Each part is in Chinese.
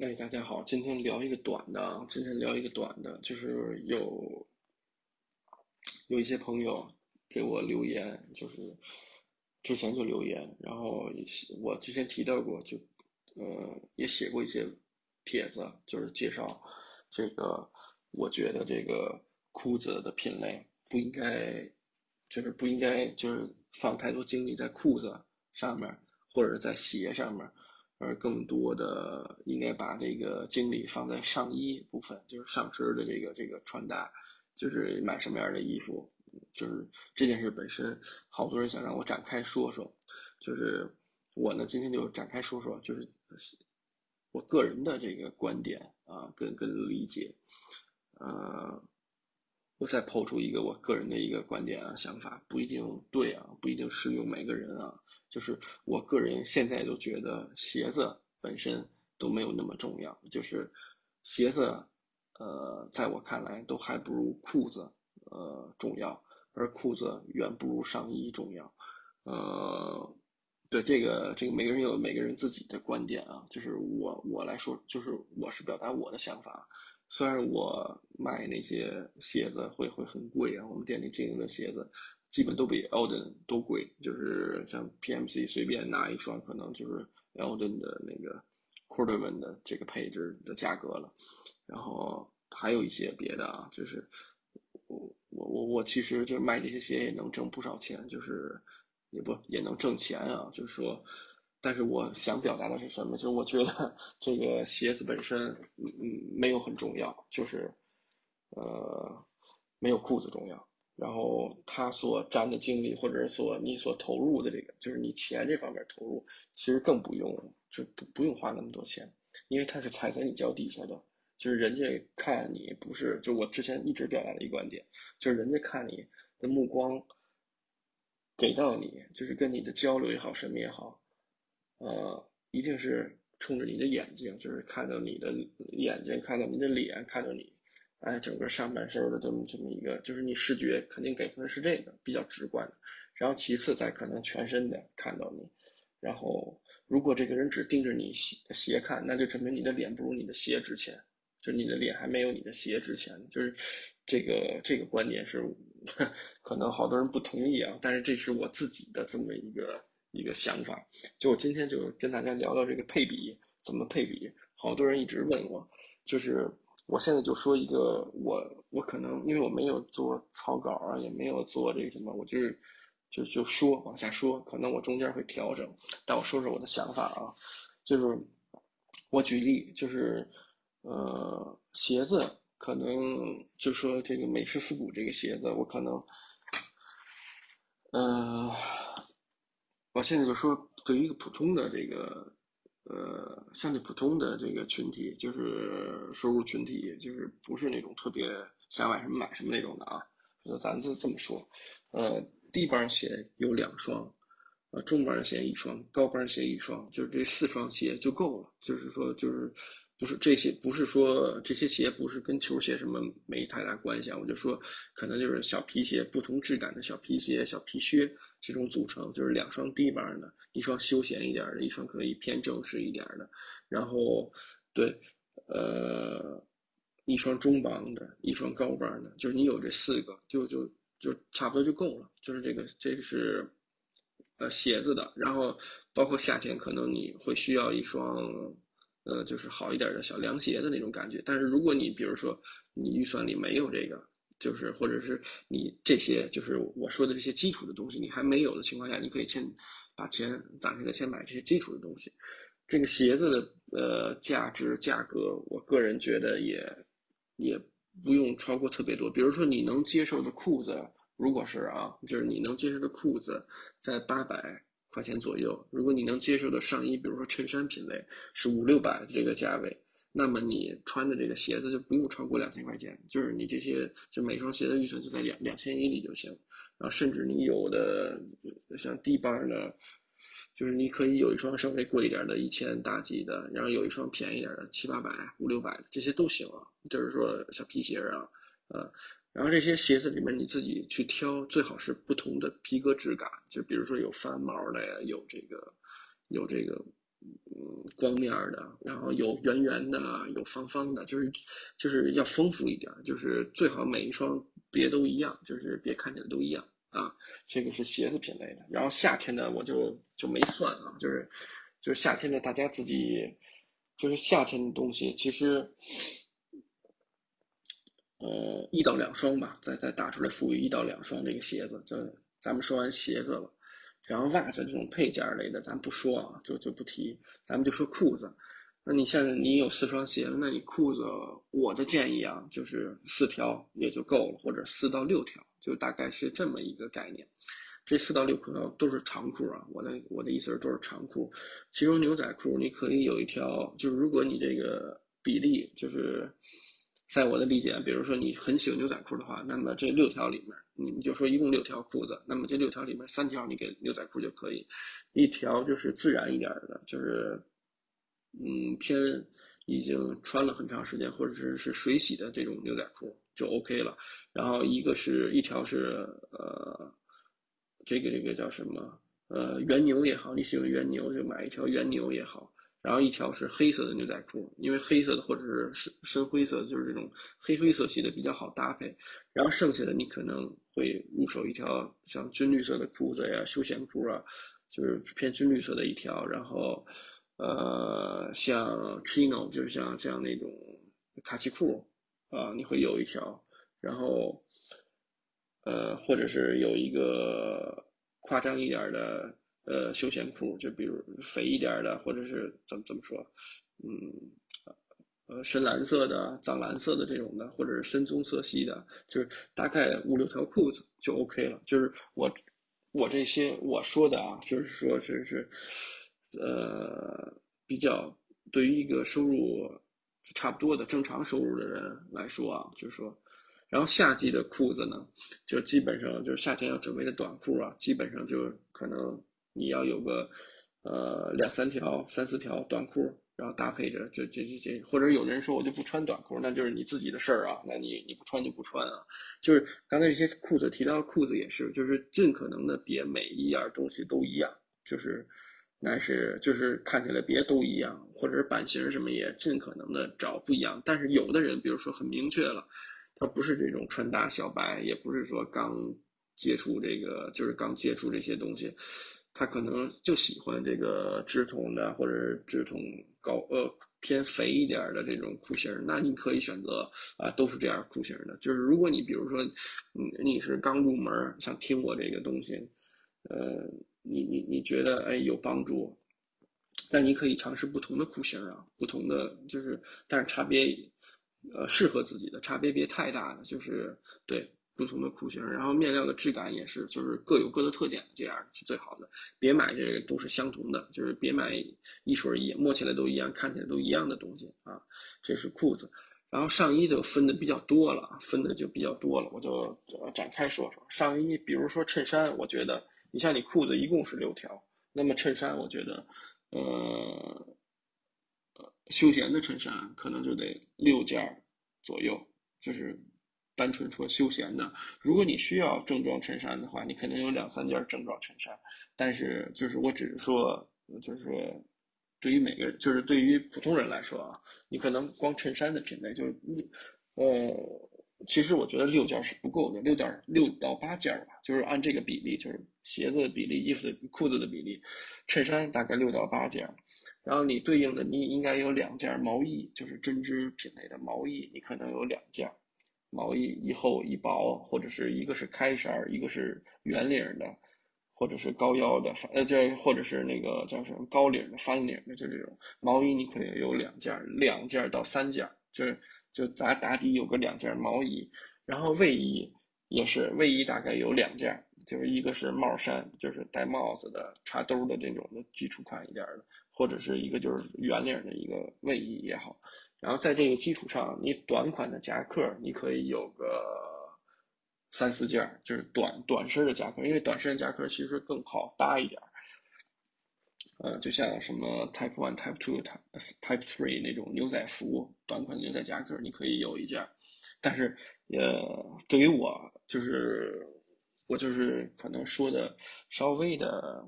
哎，大家好，今天聊一个短的啊，今天聊一个短的，就是有有一些朋友给我留言，就是之前就留言，然后我之前提到过，就呃也写过一些帖子，就是介绍这个，我觉得这个裤子的品类不应该，就是不应该就是放太多精力在裤子上面，或者在鞋上面。而更多的应该把这个精力放在上衣部分，就是上身的这个这个穿搭，就是买什么样的衣服，就是这件事本身，好多人想让我展开说说，就是我呢今天就展开说说，就是我个人的这个观点啊，跟跟理解，呃，我再抛出一个我个人的一个观点啊想法，不一定对啊，不一定适用每个人啊。就是我个人现在都觉得鞋子本身都没有那么重要，就是鞋子，呃，在我看来都还不如裤子，呃，重要，而裤子远不如上衣重要，呃，对这个这个每个人有每个人自己的观点啊，就是我我来说，就是我是表达我的想法，虽然我卖那些鞋子会会很贵啊，我们店里经营的鞋子。基本都比 Elden 都贵，就是像 PMC 随便拿一双，可能就是 Elden 的那个 Quarterman 的这个配置的价格了。然后还有一些别的啊，就是我我我我其实就卖这些鞋也能挣不少钱，就是也不也能挣钱啊。就是说，但是我想表达的是什么？就是我觉得 这个鞋子本身嗯嗯没有很重要，就是呃没有裤子重要。然后他所占的精力，或者是所你所投入的这个，就是你钱这方面投入，其实更不用，就不不用花那么多钱，因为他是踩在你脚底下的，就是人家看你不是，就我之前一直表达的一个观点，就是人家看你的目光给到你，就是跟你的交流也好，什么也好，呃，一定是冲着你的眼睛，就是看到你的眼睛，看到你的脸，看到你。哎，整个上半身的这么这么一个，就是你视觉肯定给出的是这个比较直观的，然后其次再可能全身的看到你，然后如果这个人只盯着你鞋鞋看，那就证明你的脸不如你的鞋值钱，就你的脸还没有你的鞋值钱，就是这个这个观点是 可能好多人不同意啊，但是这是我自己的这么一个一个想法。就我今天就跟大家聊聊这个配比怎么配比，好多人一直问我，就是。我现在就说一个，我我可能因为我没有做草稿啊，也没有做这个什么，我就是就就说往下说，可能我中间会调整，但我说说我的想法啊，就是我举例，就是呃鞋子可能就说这个美式复古这个鞋子，我可能，呃，我现在就说对于一个普通的这个。呃，相对普通的这个群体，就是收入群体，就是不是那种特别想买什么买什么那种的啊。就咱就这么说，呃，低帮鞋有两双，呃，中帮鞋一双，高帮鞋一双，就是这四双鞋就够了。就是说，就是。不是这些，不是说这些鞋不是跟球鞋什么没太大关系啊。我就说，可能就是小皮鞋，不同质感的小皮鞋、小皮靴这种组成，就是两双低帮的，一双休闲一点的，一双可以偏正式一点的。然后，对，呃，一双中帮的，一双高帮的，就是你有这四个，就就就差不多就够了。就是这个，这个是呃鞋子的。然后，包括夏天，可能你会需要一双。呃，就是好一点的小凉鞋的那种感觉。但是如果你比如说你预算里没有这个，就是或者是你这些就是我说的这些基础的东西你还没有的情况下，你可以先把钱攒下来，先买这些基础的东西。这个鞋子的呃价值价格，我个人觉得也也不用超过特别多。比如说你能接受的裤子，如果是啊，就是你能接受的裤子在八百。块钱左右，如果你能接受的上衣，比如说衬衫品类是五六百的这个价位，那么你穿的这个鞋子就不用超过两千块钱，就是你这些就每双鞋的预算就在两两千以里就行。然后甚至你有的像低帮的，就是你可以有一双稍微贵一点的，一千大几的，然后有一双便宜点的，七八百、五六百的，这些都行啊。就是说小皮鞋啊，呃。然后这些鞋子里面你自己去挑，最好是不同的皮革质感，就比如说有翻毛的呀，有这个，有这个嗯光面的，然后有圆圆的，有方方的，就是就是要丰富一点，就是最好每一双别都一样，就是别看起来都一样啊。这个是鞋子品类的，然后夏天的我就就没算啊，就是就是夏天的大家自己，就是夏天的东西其实。呃，一到两双吧，再再打出来赋予一到两双这个鞋子。这咱们说完鞋子了，然后袜子这种配件类的咱不说啊，就就不提。咱们就说裤子。那你现在你有四双鞋子，那你裤子，我的建议啊，就是四条也就够了，或者四到六条，就大概是这么一个概念。这四到六条都是长裤啊，我的我的意思是都是长裤。其中牛仔裤你可以有一条，就是如果你这个比例就是。在我的理解，比如说你很喜欢牛仔裤的话，那么这六条里面，你你就说一共六条裤子，那么这六条里面三条你给牛仔裤就可以，一条就是自然一点的，就是嗯偏已经穿了很长时间或者是是水洗的这种牛仔裤就 OK 了。然后一个是一条是呃这个这个叫什么呃原牛也好，你喜欢原牛就买一条原牛也好。然后一条是黑色的牛仔裤，因为黑色的或者是深深灰色，就是这种黑灰色系的比较好搭配。然后剩下的你可能会入手一条像军绿色的裤子呀、休闲裤啊，就是偏军绿色的一条。然后，呃，像 chino 就是像像那种卡其裤啊，你会有一条。然后，呃，或者是有一个夸张一点的。呃，休闲裤就比如肥一点的，或者是怎么怎么说，嗯，呃，深蓝色的、藏蓝色的这种的，或者是深棕色系的，就是大概五六条裤子就 OK 了。就是我我这些我说的啊，就是说是是，呃，比较对于一个收入差不多的正常收入的人来说啊，就是说，然后夏季的裤子呢，就基本上就是夏天要准备的短裤啊，基本上就可能。你要有个，呃，两三条、三四条短裤，然后搭配着这这这些，或者有人说我就不穿短裤，那就是你自己的事儿啊，那你你不穿就不穿啊。就是刚才这些裤子提到裤子也是，就是尽可能的别每一样东西都一样，就是但是就是看起来别都一样，或者是版型什么也尽可能的找不一样。但是有的人，比如说很明确了，他不是这种穿搭小白，也不是说刚接触这个，就是刚接触这些东西。他可能就喜欢这个直筒的，或者是直筒高呃偏肥一点的这种裤型那你可以选择啊，都是这样裤型的。就是如果你比如说，你你是刚入门想听我这个东西，呃，你你你觉得哎有帮助，那你可以尝试不同的裤型啊，不同的就是，但是差别，呃，适合自己的差别别太大的，就是对。不同的裤型，然后面料的质感也是，就是各有各的特点，这样是最好的。别买这个都是相同的，就是别买一水一摸起来都一样，看起来都一样的东西啊。这是裤子，然后上衣就分的比较多了，分的就比较多了，我就展开说说上衣。比如说衬衫，我觉得你像你裤子一共是六条，那么衬衫我觉得，呃，休闲的衬衫可能就得六件左右，就是。单纯说休闲的，如果你需要正装衬衫的话，你肯定有两三件正装衬衫。但是就是我只是说，就是说，对于每个人，就是对于普通人来说啊，你可能光衬衫的品类就是，呃，其实我觉得六件是不够的，六件六到八件吧，就是按这个比例，就是鞋子的比例、衣服的裤子的比例，衬衫大概六到八件，然后你对应的你应该有两件毛衣，就是针织品类的毛衣，你可能有两件。毛衣一厚一薄，或者是一个是开衫儿一个是圆领的，或者是高腰的，呃，这或者是那个叫什么高领的、翻领的，就这种。毛衣，你可以有两件，两件到三件，就是就打打底有个两件毛衣，然后卫衣也是，卫衣大概有两件，就是一个是帽衫，就是戴帽子的、插兜的这种的基础款一点的，或者是一个就是圆领的一个卫衣也好。然后在这个基础上，你短款的夹克你可以有个三四件，就是短短身的夹克，因为短身的夹克其实更好搭一点。呃，就像什么 Type One、Type Two、Type Type Three 那种牛仔服，短款牛仔夹克你可以有一件。但是，呃，对于我就是我就是可能说的稍微的，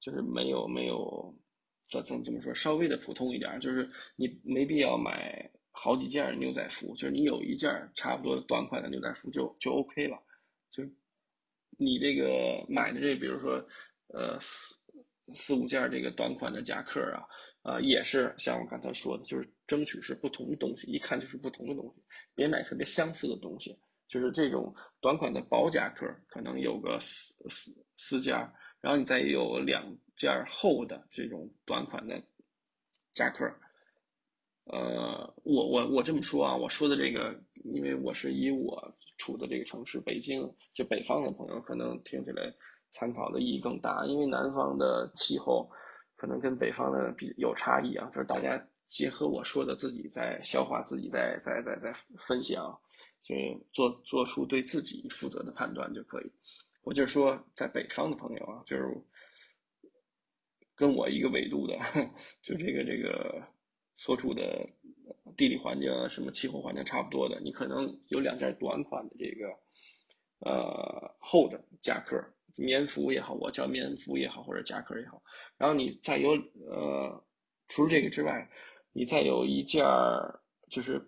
就是没有没有。怎怎怎么说，稍微的普通一点，就是你没必要买好几件牛仔服，就是你有一件差不多短款的牛仔服就就 OK 了，就你这个买的这，比如说呃四四五件这个短款的夹克啊，啊也是像我刚才说的，就是争取是不同的东西，一看就是不同的东西，别买特别相似的东西，就是这种短款的薄夹克可能有个四四四件，然后你再有两件厚的这种短款的夹克。呃，我我我这么说啊，我说的这个，因为我是以我处的这个城市北京，就北方的朋友可能听起来参考的意义更大，因为南方的气候可能跟北方的比有差异啊，就是大家结合我说的，自己在消化，自己在在在在分享，就做做出对自己负责的判断就可以。我就说在北方的朋友啊，就是跟我一个纬度的，就这个这个。所处的地理环境啊，什么气候环境差不多的，你可能有两件短款的这个呃厚的夹克，棉服也好，我叫棉服也好，或者夹克也好，然后你再有呃除了这个之外，你再有一件就是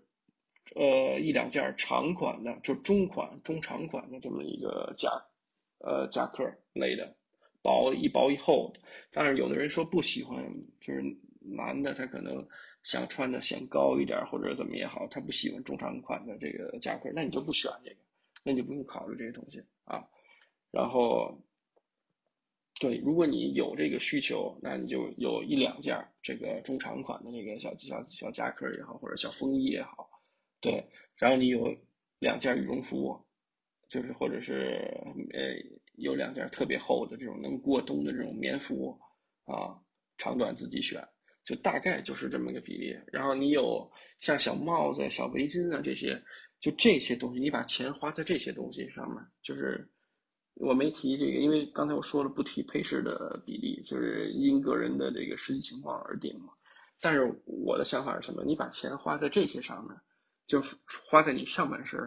呃一两件长款的，就中款、中长款的这么一个夹呃夹克类的，薄一薄一厚的。但是有的人说不喜欢，就是男的他可能。想穿的显高一点或者怎么也好，他不喜欢中长款的这个夹克，那你就不选这个，那你就不用考虑这些东西啊。然后，对，如果你有这个需求，那你就有一两件这个中长款的那个小小小夹克也好，或者小风衣也好，对。然后你有两件羽绒服，就是或者是呃有两件特别厚的这种能过冬的这种棉服啊，长短自己选。就大概就是这么个比例，然后你有像小帽子、小围巾啊这些，就这些东西，你把钱花在这些东西上面。就是我没提这个，因为刚才我说了不提配饰的比例，就是因个人的这个实际情况而定嘛。但是我的想法是什么？你把钱花在这些上面，就花在你上半身，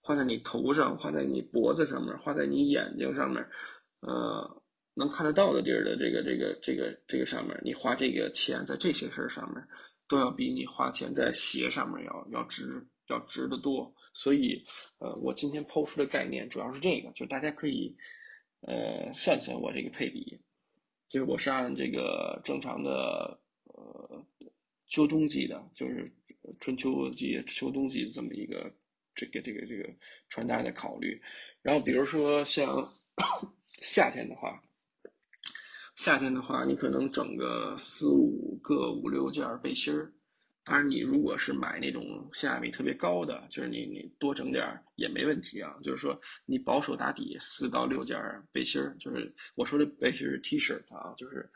花在你头上，花在你脖子上面，花在你眼睛上面，呃。能看得到的地儿的这个这个这个这个上面，你花这个钱在这些事儿上面，都要比你花钱在鞋上面要要值要值得多。所以，呃，我今天抛出的概念主要是这个，就是大家可以，呃，算算我这个配比，就是我是按这个正常的呃秋冬季的，就是春秋季、秋冬季这么一个这个这个这个穿搭的考虑。然后比如说像 夏天的话。夏天的话，你可能整个四五个、五六件背心儿。当然，你如果是买那种性价比特别高的，就是你你多整点也没问题啊。就是说，你保守打底四到六件背心儿，就是我说的背心是 T 恤啊，就是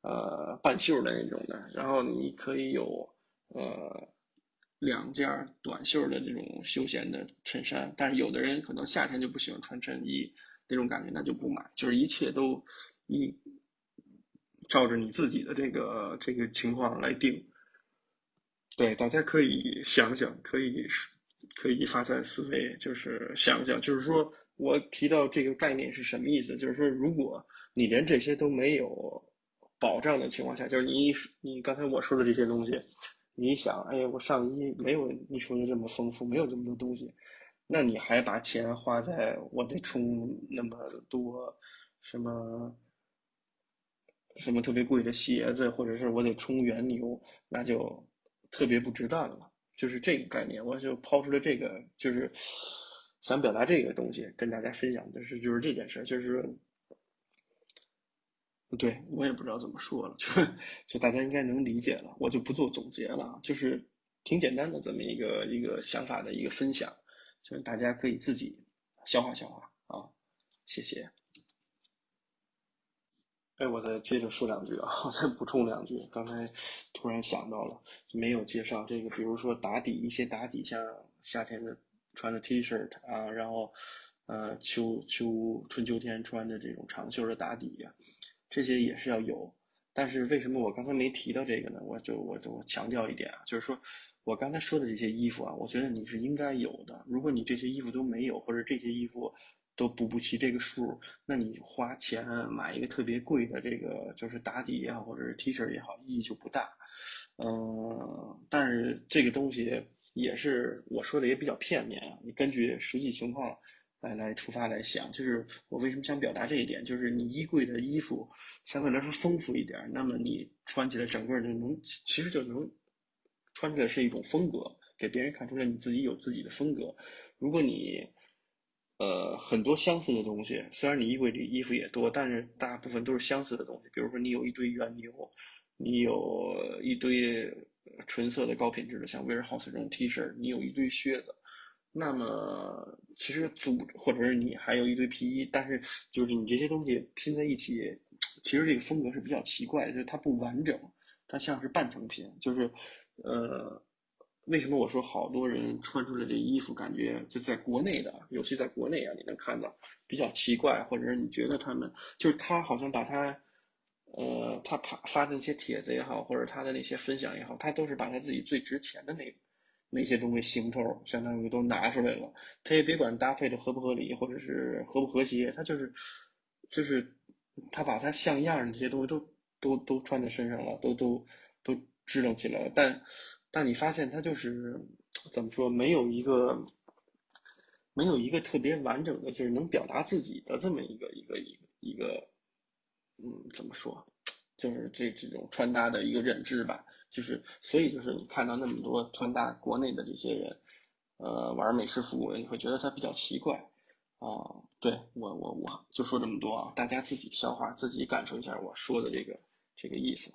呃半袖的那种的。然后你可以有呃两件短袖的这种休闲的衬衫。但是有的人可能夏天就不喜欢穿衬衣那种感觉，那就不买。就是一切都一。照着你自己的这个这个情况来定，对，大家可以想想，可以可以发散思维，就是想想，就是说我提到这个概念是什么意思？就是说，如果你连这些都没有保障的情况下，就是你你刚才我说的这些东西，你想，哎呀，我上衣没有你说的这么丰富，没有这么多东西，那你还把钱花在我得充那么多什么？什么特别贵的鞋子，或者是我得充原牛，那就特别不值当了。就是这个概念，我就抛出了这个，就是想表达这个东西，跟大家分享的是，就是这件事，就是对我也不知道怎么说了，就就大家应该能理解了，我就不做总结了，就是挺简单的这么一个一个想法的一个分享，就是大家可以自己消化消化啊，谢谢。哎，我再接着说两句啊，我再补充两句。刚才突然想到了，没有介绍这个，比如说打底一些打底，像夏天的穿的 T 恤啊，然后呃秋秋春秋天穿的这种长袖的打底呀，这些也是要有。但是为什么我刚才没提到这个呢？我就我就我强调一点啊，就是说我刚才说的这些衣服啊，我觉得你是应该有的。如果你这些衣服都没有，或者这些衣服都补不齐这个数，那你花钱买一个特别贵的这个就是打底也好，或者是 T 恤也好，意义就不大。嗯，但是这个东西也是我说的也比较片面啊，你根据实际情况来来出发来想，就是我为什么想表达这一点，就是你衣柜的衣服相对来说丰富一点，那么你穿起来整个就能其实就能穿出来是一种风格，给别人看出来你自己有自己的风格。如果你呃，很多相似的东西，虽然你衣柜里衣服也多，但是大部分都是相似的东西。比如说，你有一堆原牛，你有一堆纯色的高品质的，像 Warehouse 这种 T 恤，你有一堆靴子，那么其实组或者是你还有一堆皮衣，但是就是你这些东西拼在一起，其实这个风格是比较奇怪的，就是它不完整，它像是半成品，就是呃。为什么我说好多人穿出来这衣服，感觉就在国内的，尤其在国内啊，你能看到比较奇怪，或者是你觉得他们就是他好像把他，呃，他发发的那些帖子也好，或者他的那些分享也好，他都是把他自己最值钱的那那些东西行头，相当于都拿出来了。他也别管搭配的合不合理，或者是和不和谐，他就是就是他把他像样的这些东西都都都穿在身上了，都都都支棱起来了，但。但你发现他就是怎么说，没有一个没有一个特别完整的，就是能表达自己的这么一个一个一个一个，嗯，怎么说，就是这这种穿搭的一个认知吧。就是所以就是你看到那么多穿搭国内的这些人，呃，玩美式服务，你会觉得他比较奇怪啊。对我我我就说这么多啊，大家自己消化，自己感受一下我说的这个这个意思。